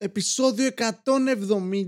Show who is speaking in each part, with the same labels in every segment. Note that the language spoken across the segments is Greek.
Speaker 1: Επισόδιο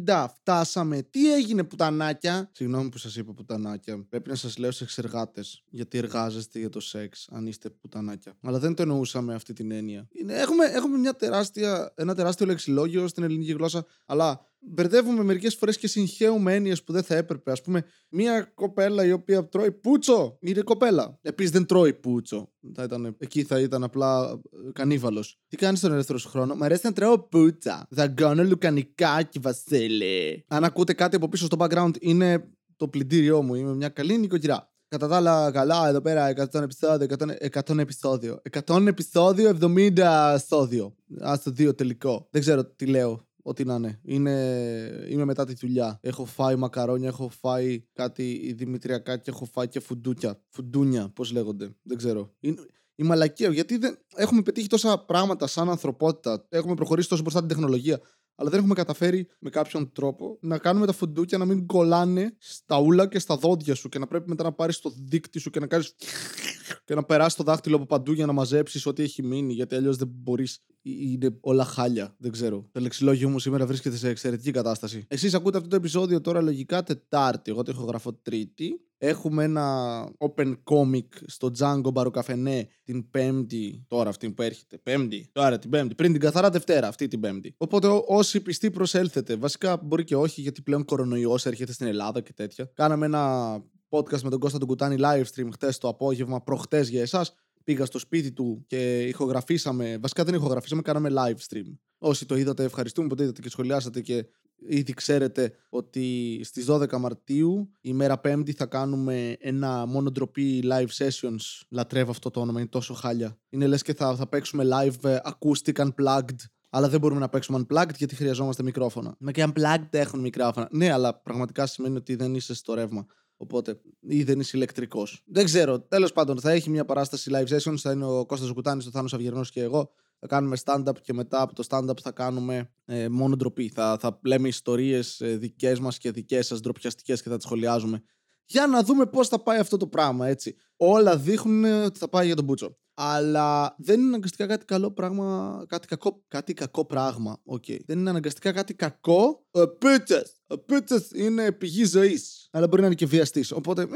Speaker 1: 170. Φτάσαμε. Τι έγινε, πουτανάκια; Συγγνώμη που σας είπα πουτανάκια. Πρέπει να σας λέω σε εξεργάτες. Γιατί εργάζεστε για το σεξ, αν είστε πουτανάκια. Αλλά δεν το εννοούσαμε αυτή την έννοια. Είναι, έχουμε, έχουμε μια τεράστια, ένα τεράστιο λεξιλόγιο στην ελληνική γλώσσα. Αλλά μπερδεύουμε μερικές φορές και συγχαίουμε έννοιες που δεν θα έπρεπε. Α πούμε, μια κοπέλα η οποία τρώει πούτσο είναι κοπέλα. Επίσης δεν τρώει πούτσο. Θα ήταν, εκεί θα ήταν απλά ε, κανίβαλος. Τι κάνεις στον ελεύθερο σου χρόνο, Μ' αρέσει να τρώω πούτσα. Δαγκώνω λουκανικάκι, Βασίλη. Αν ακούτε κάτι από πίσω στο background, είναι το πλυντήριό μου. Είμαι μια καλή νοικοκυρά. Κατά τα άλλα, καλά, εδώ πέρα 100 επεισόδιο, 100, 100 επεισόδιο. 100 επεισόδιο, 70 στόδιο. Α το δύο τελικό. Δεν ξέρω τι λέω. Ό,τι να είναι. είναι. Είμαι μετά τη δουλειά. Έχω φάει μακαρόνια, έχω φάει κάτι δημητριακά και έχω φάει και φουντούκια. Φουντούνια, πώς λέγονται. Δεν ξέρω. Είναι... Η μαλακία, γιατί δεν... έχουμε πετύχει τόσα πράγματα σαν ανθρωπότητα. Έχουμε προχωρήσει τόσο μπροστά την τεχνολογία αλλά δεν έχουμε καταφέρει με κάποιον τρόπο να κάνουμε τα φουντούκια να μην κολλάνε στα ούλα και στα δόντια σου και να πρέπει μετά να πάρεις το δίκτυ σου και να κάνεις. και να περάσεις το δάχτυλο από παντού για να μαζέψεις ό,τι έχει μείνει. Γιατί αλλιώς δεν μπορείς. Είναι όλα χάλια. Δεν ξέρω. Το λεξιλόγιο μου σήμερα βρίσκεται σε εξαιρετική κατάσταση. Εσείς ακούτε αυτό το επεισόδιο τώρα λογικά Τετάρτη. Εγώ το έχω γραφώ Τρίτη. Έχουμε ένα open comic στο Django Μπαροκαφενέ την Πέμπτη. Τώρα αυτή που έρχεται. Πέμπτη. Τώρα την Πέμπτη. Πριν την καθαρά Δευτέρα, αυτή την Πέμπτη. Οπότε όσοι πιστοί προσέλθετε. Βασικά μπορεί και όχι, γιατί πλέον κορονοϊός έρχεται στην Ελλάδα και τέτοια. Κάναμε ένα podcast με τον Κώστα τον Κουτάνη live stream χτες το απόγευμα, προχτές για εσάς. Πήγα στο σπίτι του και ηχογραφήσαμε. Βασικά δεν ηχογραφήσαμε, κάναμε live stream. Όσοι το είδατε, ευχαριστούμε που το είδατε και σχολιάσατε και Ήδη ξέρετε ότι στις 12 Μαρτίου, ημέρα Πέμπτη, θα κάνουμε ένα μόνο ντροπή live sessions. Λατρεύω αυτό το όνομα, είναι τόσο χάλια. Είναι λες και θα, θα παίξουμε live ε, acoustic unplugged. Αλλά δεν μπορούμε να παίξουμε unplugged γιατί χρειαζόμαστε μικρόφωνα. Μα και unplugged έχουν μικρόφωνα. Ναι, αλλά πραγματικά σημαίνει ότι δεν είσαι στο ρεύμα. Οπότε, ή δεν είσαι ηλεκτρικός. Δεν ξέρω. Τέλος πάντων, θα έχει μια παράσταση live sessions. Θα είναι ο Κώστας Κουτάνη, ο Θάνος Αυγερνό και εγώ θα κάνουμε stand-up και μετά από το stand-up θα κάνουμε ε, μόνο ντροπή. Θα, θα λέμε ιστορίες ε, δικές μας και δικές σας ντροπιαστικές και θα τις σχολιάζουμε. Για να δούμε πώς θα πάει αυτό το πράγμα, έτσι. Όλα δείχνουν ότι θα πάει για τον Μπούτσο. Αλλά δεν είναι αναγκαστικά κάτι καλό πράγμα, κάτι κακό, κάτι κακό πράγμα. Okay. Δεν είναι αναγκαστικά κάτι κακό. Ο πίτσες. Ο πίτσες είναι πηγή ζωής. Αλλά μπορεί να είναι και βιαστής. Οπότε,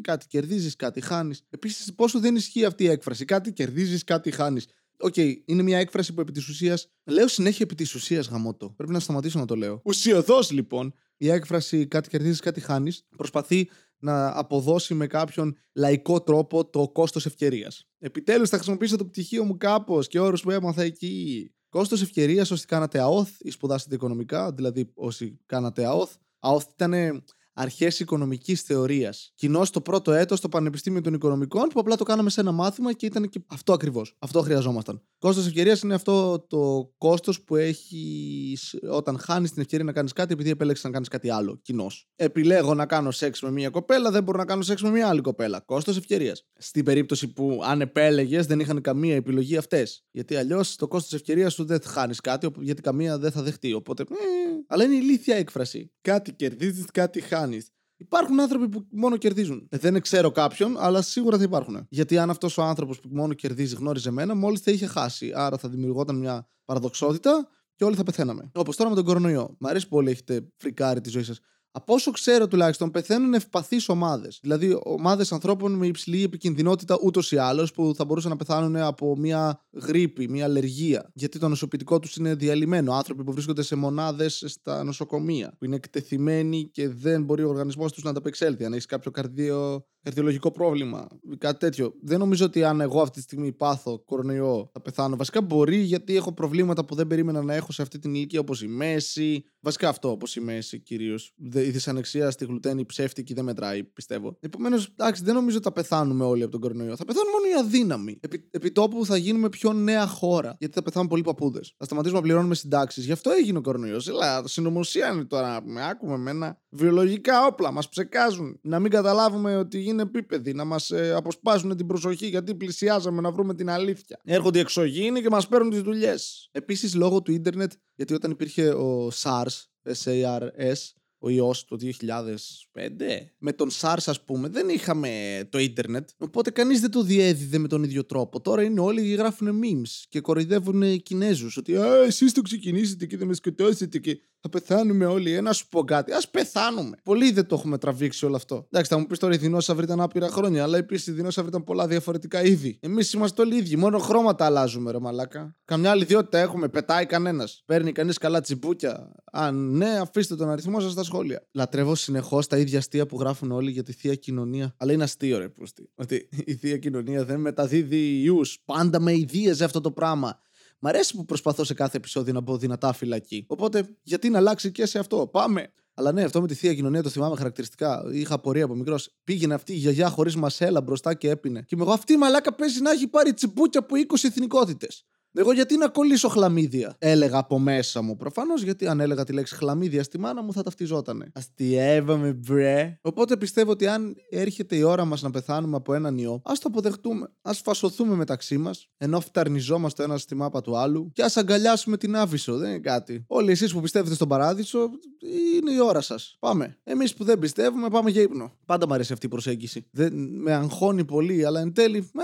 Speaker 1: κάτι κερδίζεις, κάτι χάνεις. Επίσης, πόσο δεν ισχύει αυτή η έκφραση. Κάτι κερδίζεις, κάτι χάνεις. OK, okay, είναι μια έκφραση που επί της ουσίας. Λέω συνέχεια επί της ουσίας γαμώτο. Πρέπει να σταματήσω να το λέω. Ουσιωδώς λοιπόν. Η έκφραση κάτι κερδίζεις, κάτι χάνεις προσπαθεί να αποδώσει με κάποιον λαϊκό τρόπο το κόστος ευκαιρίας. Επιτέλους θα χρησιμοποιήσω το πτυχίο μου κάπως και όρους που έμαθα εκεί. Κόστος ευκαιρίας όσοι κάνατε ΑΟΘ ή σπουδάσατε οικονομικά, δηλαδή όσοι κάνατε ΑΟΘ. ΑΟΘ ήταν αρχές οικονομικής θεωρίας. Κοινώ το πρώτο έτος στο Πανεπιστήμιο των Οικονομικών, που απλά το κάναμε σε ένα μάθημα και ήταν και αυτό ακριβώς. Αυτό χρειαζόμασταν. Κόστος ευκαιρίας είναι αυτό το κόστος που έχει όταν χάνεις την ευκαιρία να κάνεις κάτι επειδή επέλεξες να κάνεις κάτι άλλο. Κοινώς. Επιλέγω να κάνω σεξ με μία κοπέλα, δεν μπορώ να κάνω σεξ με μία άλλη κοπέλα. Κόστος ευκαιρίας. Στην περίπτωση που αν επέλεγες δεν είχαν καμία επιλογή αυτές. Γιατί αλλιώς το κόστος ευκαιρίας σου δεν θα χάνεις κάτι, γιατί καμία δεν θα δεχτεί. Οπότε. Ε, αλλά είναι ηλίθια έκφραση. Κάτι κερδίζεις, κάτι χάνεις κάνεις. Υπάρχουν άνθρωποι που μόνο κερδίζουν. Ε, δεν ξέρω κάποιον, αλλά σίγουρα θα υπάρχουν. Γιατί αν αυτός ο άνθρωπος που μόνο κερδίζει γνώριζε εμένα, μόλις θα είχε χάσει. Άρα θα δημιουργόταν μια παραδοξότητα και όλοι θα πεθαίναμε. Όπως τώρα με τον κορονοϊό. Μ' αρέσει πολύ έχετε φρικάρει τη ζωή σας. Από όσο ξέρω τουλάχιστον, πεθαίνουν ευπαθείς ομάδες. Δηλαδή, ομάδες ανθρώπων με υψηλή επικινδυνότητα ούτως ή άλλως που θα μπορούσαν να πεθάνουν από μια γρήπη, μια αλλεργία. Γιατί το νοσοποιητικό τους είναι διαλυμένο. Άνθρωποι που βρίσκονται σε μονάδες στα νοσοκομεία, που είναι εκτεθειμένοι και δεν μπορεί ο οργανισμός τους να ανταπεξέλθει. Αν έχεις κάποιο καρδίο καρδιολογικό πρόβλημα, κάτι τέτοιο. Δεν νομίζω ότι αν εγώ αυτή τη στιγμή πάθω κορονοϊό θα πεθάνω. Βασικά μπορεί γιατί έχω προβλήματα που δεν περίμενα να έχω σε αυτή την ηλικία όπως η μέση. Βασικά αυτό όπως η μέση κυρίως. Η δυσανεξία στη γλουτένη ψεύτικη δεν μετράει, πιστεύω. Επομένως, εντάξει, δεν νομίζω ότι θα πεθάνουμε όλοι από τον κορονοϊό. Θα πεθάνουν μόνο οι αδύναμοι. Επί, επί τόπου θα γίνουμε πιο νέα χώρα. Γιατί θα πεθάνουν πολλοί παππούδες. Θα σταματήσουμε να πληρώνουμε συντάξεις. Γι' αυτό έγινε ο κορονοϊός. Ελά, συνωμοσία είναι τώρα. Με άκουμε με ένα βιολογικά όπλα. Μας ψεκάζουν. Να μην καταλάβουμε ότι είναι επίπεδοι, να μας ε, αποσπάσουν την προσοχή γιατί πλησιάζαμε να βρούμε την αλήθεια. Έρχονται οι εξωγήινοι και μας παίρνουν τις δουλειές. Επίσης, λόγω του ίντερνετ, γιατί όταν υπήρχε ο SARS, SARS, ο ιός το 2005. Με τον SARS, ας πούμε, δεν είχαμε το ίντερνετ. Οπότε κανείς δεν το διέδιδε με τον ίδιο τρόπο. Τώρα είναι όλοι γράφουν memes και κοροϊδεύουν Κινέζους. Ότι εσείς το ξεκινήσετε και δεν με σκοτώσετε και θα πεθάνουμε όλοι. Ένα σου πω κάτι. Α πεθάνουμε. Πολύ δεν το έχουμε τραβήξει όλο αυτό. Εντάξει, θα μου πεις τώρα οι δεινόσαυροι ήταν άπειρα χρόνια, αλλά επίσης οι δεινόσαυροι ήταν πολλά διαφορετικά είδη. Εμείς είμαστε όλοι ίδιοι. Μόνο χρώματα αλλάζουμε, ρε Μαλάκα. Καμιά άλλη ιδιότητα έχουμε. Πετάει κανένας. Παίρνει κανείς καλά τσιμπούκια. Αν ναι, αφήστε τον αριθμό σας στα σχόλια. Λατρεύω συνεχώς τα ίδια αστεία που γράφουν όλοι για τη θεία κοινωνία. Αλλά είναι αστείο, ρε Πούστη. Ότι η θεία κοινωνία δεν μεταδίδει ιούς. Πάντα με ιδίαζε αυτό το πράγμα. Μ' αρέσει που προσπαθώ σε κάθε επεισόδιο να μπω δυνατά φυλακή. Οπότε, γιατί να αλλάξει και σε αυτό. Πάμε! Αλλά ναι, αυτό με τη θεία κοινωνία το θυμάμαι χαρακτηριστικά. Είχα πορεία από μικρός. Πήγαινε αυτή η γιαγιά χωρίς μασέλα μπροστά και έπινε. Και με εγώ αυτή η μαλάκα παίζει να έχει πάρει τσιμπούκια από 20 εθνικότητες. Εγώ γιατί να κολλήσω χλαμίδια; Έλεγα από μέσα μου. Προφανώς γιατί αν έλεγα τη λέξη χλαμίδια στη μάνα μου θα ταυτιζότανε. Αστιεύαμε, μπρε. Οπότε πιστεύω ότι αν έρχεται η ώρα μας να πεθάνουμε από έναν ιό, ας το αποδεχτούμε. Α φασωθούμε μεταξύ μας, ενώ φταρνιζόμαστε ένα στη μάπα του άλλου και ας αγκαλιάσουμε την άβυσο. Δεν είναι κάτι. Όλοι εσείς που πιστεύετε στον παράδεισο, είναι η ώρα σας. Πάμε. Εμείς που δεν πιστεύουμε, πάμε για ύπνο. Πάντα μου αρέσει αυτή η προσέγγιση. Δεν με αγχώνει πολύ, αλλά εν τέλει, ε,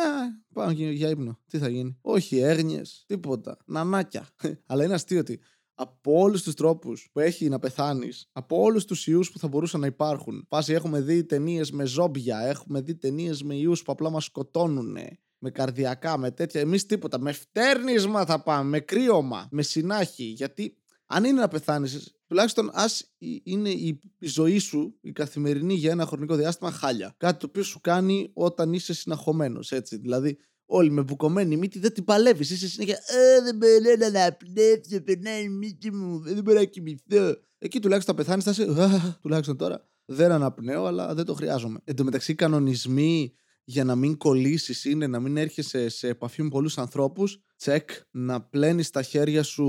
Speaker 1: Πάμε για ύπνο. Τι θα γίνει; Όχι έγνοιε, τίποτα. Νανάκια. Αλλά είναι αστείο ότι από όλους τους τρόπους που έχει να πεθάνεις, από όλους τους ιούς που θα μπορούσαν να υπάρχουν. Πάση έχουμε δει ταινίες με ζόμπια, έχουμε δει ταινίες με ιούς που απλά μας σκοτώνουν. Με καρδιακά, με τέτοια. Εμείς τίποτα. Με φτέρνισμα θα πάμε, με κρύωμα, με συνάχη. Γιατί αν είναι να πεθάνεις, τουλάχιστον ας είναι η ζωή σου, η καθημερινή για ένα χρονικό διάστημα, χάλια. Κάτι το οποίο σου κάνει όταν είσαι συναχωμένος. Έτσι. Δηλαδή, όλοι με μπουκωμένη μύτη δεν την παλεύεις. Είσαι συνέχεια. Ε, δεν μπορώ να αναπνεύσω, περνάει η μύτη μου, δεν μπορώ να κοιμηθώ. Εκεί τουλάχιστον θα πεθάνεις, θα είσαι. Τουλάχιστον τώρα δεν αναπνέω, αλλά δεν το χρειάζομαι. Εν τω μεταξύ, οι κανονισμοί για να μην κολλήσεις είναι να μην έρχεσαι σε επαφή με πολλούς ανθρώπους. Τσεκ. Να πλένεις τα χέρια σου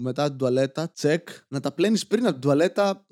Speaker 1: μετά την τουαλέτα. Τσεκ. Να τα πλένεις πριν από την τουαλέτα.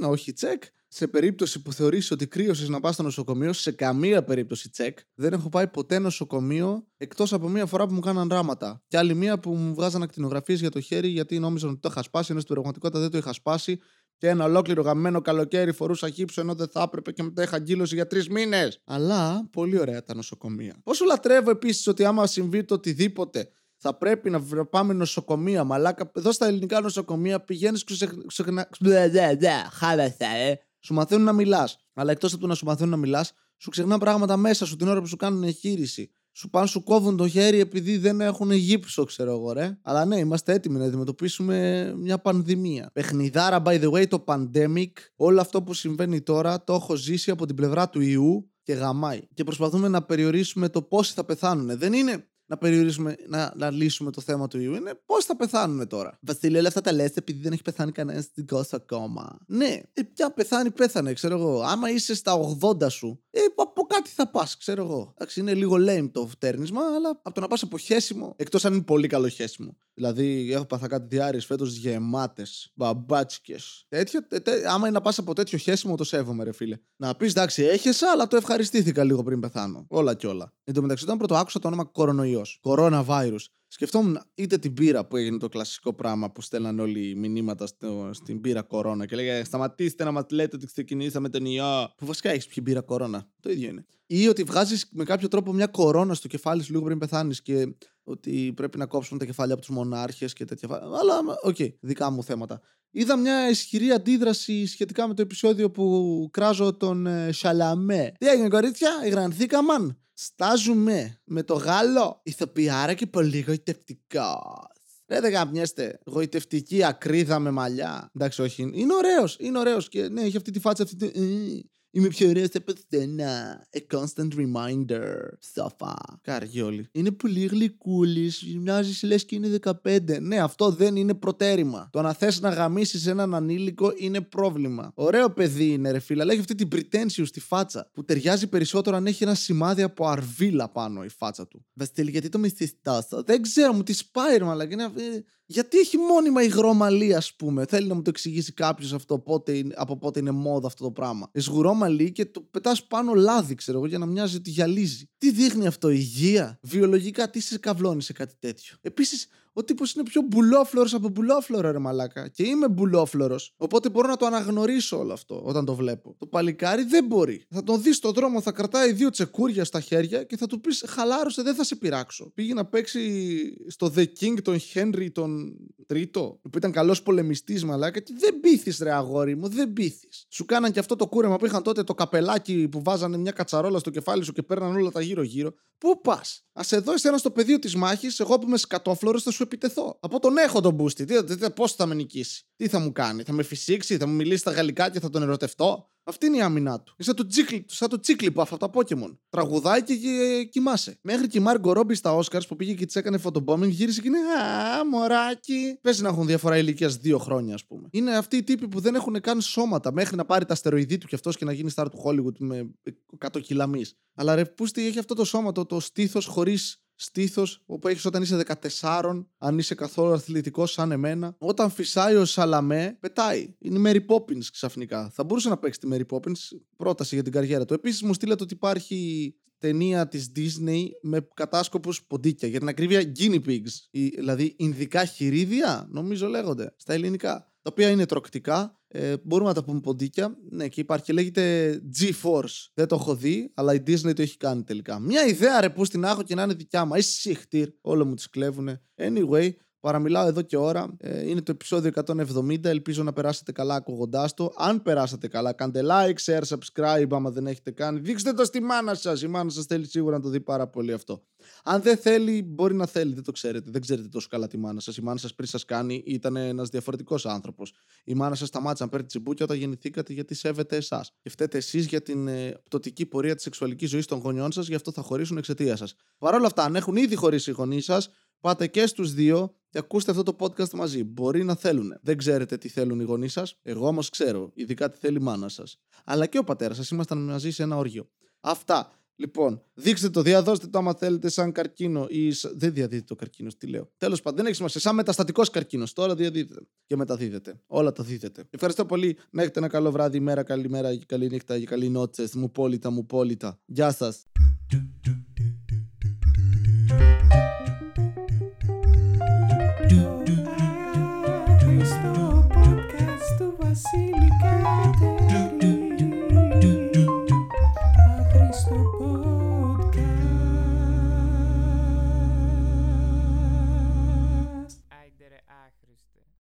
Speaker 1: Μ, όχι, τσεκ. Σε περίπτωση που θεωρήσει ότι κρύωσες να πας στο νοσοκομείο, σε καμία περίπτωση τσεκ. Δεν έχω πάει ποτέ νοσοκομείο εκτός από μία φορά που μου κάναν ράματα. Και άλλη μία που μου βγάζαν ακτινογραφίες για το χέρι γιατί νόμιζαν ότι το είχα σπάσει, ενώ στην πραγματικότητα δεν το είχα σπάσει και ένα ολόκληρο γαμμένο καλοκαίρι φορούσα γύψο ενώ δεν θα έπρεπε και μετά είχα γκύλωση για τρεις μήνες. Αλλά πολύ ωραία τα νοσοκομεία. Πόσο λατρεύω επίσης ότι άμα συμβεί το οτιδήποτε θα πρέπει να πάμε νοσοκομεία. Μαλάκα, εδώ στα ελληνικά νοσοκομεία πηγαίνεις και ξεχνά. Χάλασα, ε. Σου μαθαίνουν να μιλάς. Αλλά εκτός από το να σου μαθαίνουν να μιλάς, σου ξεχνά πράγματα μέσα σου την ώρα που σου κάνουν εγχείρηση σου πάνε σου κόβουν το χέρι επειδή δεν έχουν γύψο, ξέρω εγώ, ρε. Αλλά ναι, είμαστε έτοιμοι να αντιμετωπίσουμε μια πανδημία. Παιχνιδάρα, by the way, το pandemic, όλο αυτό που συμβαίνει τώρα το έχω ζήσει από την πλευρά του ιού και γαμάει. Και προσπαθούμε να περιορίσουμε το πόσοι θα πεθάνουν. Δεν είναι να περιορίσουμε, να, να λύσουμε το θέμα του ιού είναι πώς θα πεθάνουμε τώρα. Βασίλειο, όλα αυτά τα λες επειδή δεν έχει πεθάνει κανένας στην κόσμο ακόμα. Ναι, ε, πια πεθάνει, πέθανε, ξέρω εγώ. Άμα είσαι στα 80 σου, ε, από κάτι θα πας, ξέρω εγώ. Εντάξει, είναι λίγο lame το φτέρνισμα, αλλά από το να πας από χέσιμο, εκτός αν είναι πολύ καλό χέσιμο. Δηλαδή, έχω πάθα κάτι διάρρε φέτος γεμάτες, μπαμπάτσικες. Τέτοιο, τε, τε, άμα είναι να πας από τέτοιο χέσιμο, το σέβομαι, ρε φίλε. Να πεις εντάξει, έχεσα, αλλά το ευχαριστήθηκα λίγο πριν πεθάνω. Όλα και όλα. Εν τω μεταξύ, όταν πρώτο άκουσα το όνομα κορονοϊός, coronavirus, σκεφτόμουν είτε την πύρα που έγινε το κλασικό πράγμα που στέλναν όλοι οι μηνύματα στο, στην πύρα κορώνα και λέγανε Σταματήστε να μας λέτε ότι ξεκινήσαμε τον ιό. Που βασικά έχεις πιει πύρα κορώνα. Το ίδιο είναι. Ή ότι βγάζεις με κάποιο τρόπο μια κορώνα στο κεφάλι σου λίγο πριν πεθάνεις και ότι πρέπει να κόψουμε τα κεφάλια από τους μονάρχες και τέτοια. Αλλά, OK, okay, δικά μου θέματα. Είδα μια ισχυρή αντίδραση σχετικά με το επεισόδιο που κράζω τον ε, Σαλαμέ. Τι έγινε, κορίτσια, υγρανθήκαμε. Στάζουμε με το Γάλλο ηθοποιάρα και πολύ γοητευτικός. Δεν δεν γαμιέστε. Γοητευτική ακρίδα με μαλλιά. Εντάξει, όχι. Είναι ωραίος. Είναι ωραίος. Και ναι, έχει αυτή τη φάτσα. Αυτή τη... Ε, Είμαι πιο ωραίος από σένα. A constant reminder. Σοφά. Καριόλι. Είναι πολύ γλυκούλης. Μοιάζεις λες και είναι 15. Ναι, αυτό δεν είναι προτέρημα. Το να θες να γαμίσεις έναν ανήλικο είναι πρόβλημα. Ωραίο παιδί είναι, ρε φίλα, αλλά έχει αυτή την pretentious στη φάτσα. Που ταιριάζει περισσότερο αν έχει ένα σημάδι από αρβίλα πάνω η φάτσα του. Βασίλη, γιατί το μισθή τόσο. Δεν ξέρω, μου τη σπάει, αλλά είναι. Ε, γιατί έχει μόνιμα υγρό ας πούμε. Θέλει να μου το εξηγήσει κάποιος αυτό πότε, από πότε είναι μόδα αυτό το πράγμα. Εσγουρό μαλλί και το πετάς πάνω λάδι, ξέρω εγώ, για να μοιάζει ότι γυαλίζει. Τι δείχνει αυτό, υγεία; Βιολογικά, τι σε καυλώνει σε κάτι τέτοιο; Επίσης, Ο τύπος είναι πιο μπουλόφλωρος από μπουλόφλωρο, ρε μαλάκα. Και είμαι μπουλόφλωρος. Οπότε μπορώ να το αναγνωρίσω όλο αυτό όταν το βλέπω. Το παλικάρι δεν μπορεί. Θα τον δεις στον δρόμο, θα κρατάει δύο τσεκούρια στα χέρια και θα του πεις χαλάρωσε, δεν θα σε πειράξω. Πήγε να παίξει στο The King τον Henry τον Τρίτο, που ήταν καλός πολεμιστής μαλάκα και δεν πείθεις, ρε αγόρι μου, δεν πείθεις. Σου κάναν και αυτό το κούρεμα που είχαν τότε το καπελάκι που βάζανε μια κατσαρόλα στο κεφάλι σου και παίρναν όλα τα γύρω-γύρω. Πού πας; Α εδώ εσένα στο πεδίο της μάχης, εγώ που είμαι σκατόφλωρος θα σου επιτεθώ. Από τον έχω τον μπούστι. Τι, τι, πώς θα με νικήσει; Τι θα μου κάνει, θα με φυσήξει, θα μου μιλήσει στα γαλλικά και θα τον ερωτευτώ; Αυτή είναι η άμυνά του. Είσαι το τσίκλι, σαν το τσίκλι που αυτά τα Pokémon. Τραγουδάει και κοιμάσαι. Μέχρι και η Μάργκο Ρόμπι στα Oscars που πήγε και της έκανε φωτομπόμινγκ γύρισε και είναι Α, μωράκι. Πες να έχουν διαφορά ηλικίας δύο χρόνια, ας πούμε. Είναι αυτοί οι τύποι που δεν έχουν καν σώματα μέχρι να πάρει τα στεροειδή του κι αυτός και να γίνει star του Hollywood με 100 κιλαμί. Αλλά ρε, πούστη έχει αυτό το σώμα, το, το στήθος χωρίς στήθος που έχεις όταν είσαι 14, αν είσαι καθόλου αθλητικός σαν εμένα. Όταν φυσάει ο Σαλαμέ, πετάει. Είναι η Mary Poppins ξαφνικά. Θα μπορούσε να παίξει τη Mary Poppins. Πρόταση για την καριέρα του. Επίσης μου στείλατε ότι υπάρχει ταινία της Disney με κατάσκοπους ποντίκια. Για την ακρίβεια guinea pigs, δηλαδή ινδικά χειρίδια, νομίζω λέγονται, στα ελληνικά. Τα οποία είναι τροκτικά ε, μπορούμε να τα πούμε ποντίκια. Ναι, και υπάρχει και λέγεται G-Force. Δεν το έχω δει, αλλά η Disney το έχει κάνει τελικά. Μια ιδέα ρε που στην άχω και να είναι δικιά μου. Είσαι χτύρ. Όλο μου τις κλέβουνε. Anyway, Παραμιλάω εδώ και ώρα. Ε, είναι το επεισόδιο 170. Ελπίζω να περάσετε καλά ακούγοντάς το. Αν περάσατε καλά, κάντε like, share, subscribe άμα δεν έχετε κάνει. Δείξτε το στη μάνα σας. Η μάνα σας θέλει σίγουρα να το δει πάρα πολύ αυτό. Αν δεν θέλει, μπορεί να θέλει. Δεν το ξέρετε. Δεν ξέρετε τόσο καλά τη μάνα σας. Η μάνα σας πριν σας κάνει ήταν ένας διαφορετικός άνθρωπος. Η μάνα σας σταμάτησε να παίρνει τσιμπούκια όταν γεννηθήκατε γιατί σέβεται εσάς. Και φταίτε εσείς για την ε, πτωτική πορεία της σεξουαλικής ζωής των γονιών σας, γι' αυτό θα χωρίσουν εξαιτίας σας. Παρ' όλα αυτά, αν έχουν ήδη χωρίσει οι γονείς σας, πάτε και στους δύο και ακούστε αυτό το podcast μαζί. Μπορεί να θέλουν. Δεν ξέρετε τι θέλουν οι γονείς σας. Εγώ όμως ξέρω, ειδικά τι θέλει η μάνα σας. Αλλά και ο πατέρας σας. Ήμασταν μαζί σε ένα όργιο. Αυτά. Λοιπόν, δείξτε το, διαδώστε το άμα θέλετε σαν καρκίνο ή. Δεν διαδίδεται το καρκίνος, τι λέω. Τέλος πάντων, δεν έχει σημασία. Σαν μεταστατικός καρκίνος. Τώρα διαδίδεται και μεταδίδεται. Όλα τα δίδεται. Ευχαριστώ πολύ. Να έχετε ένα καλό βράδυ, μέρα, καλή μέρα, καλή νύχτα, καλή νότσε. Μου πόλητα, μου πόλητα. Γεια σας.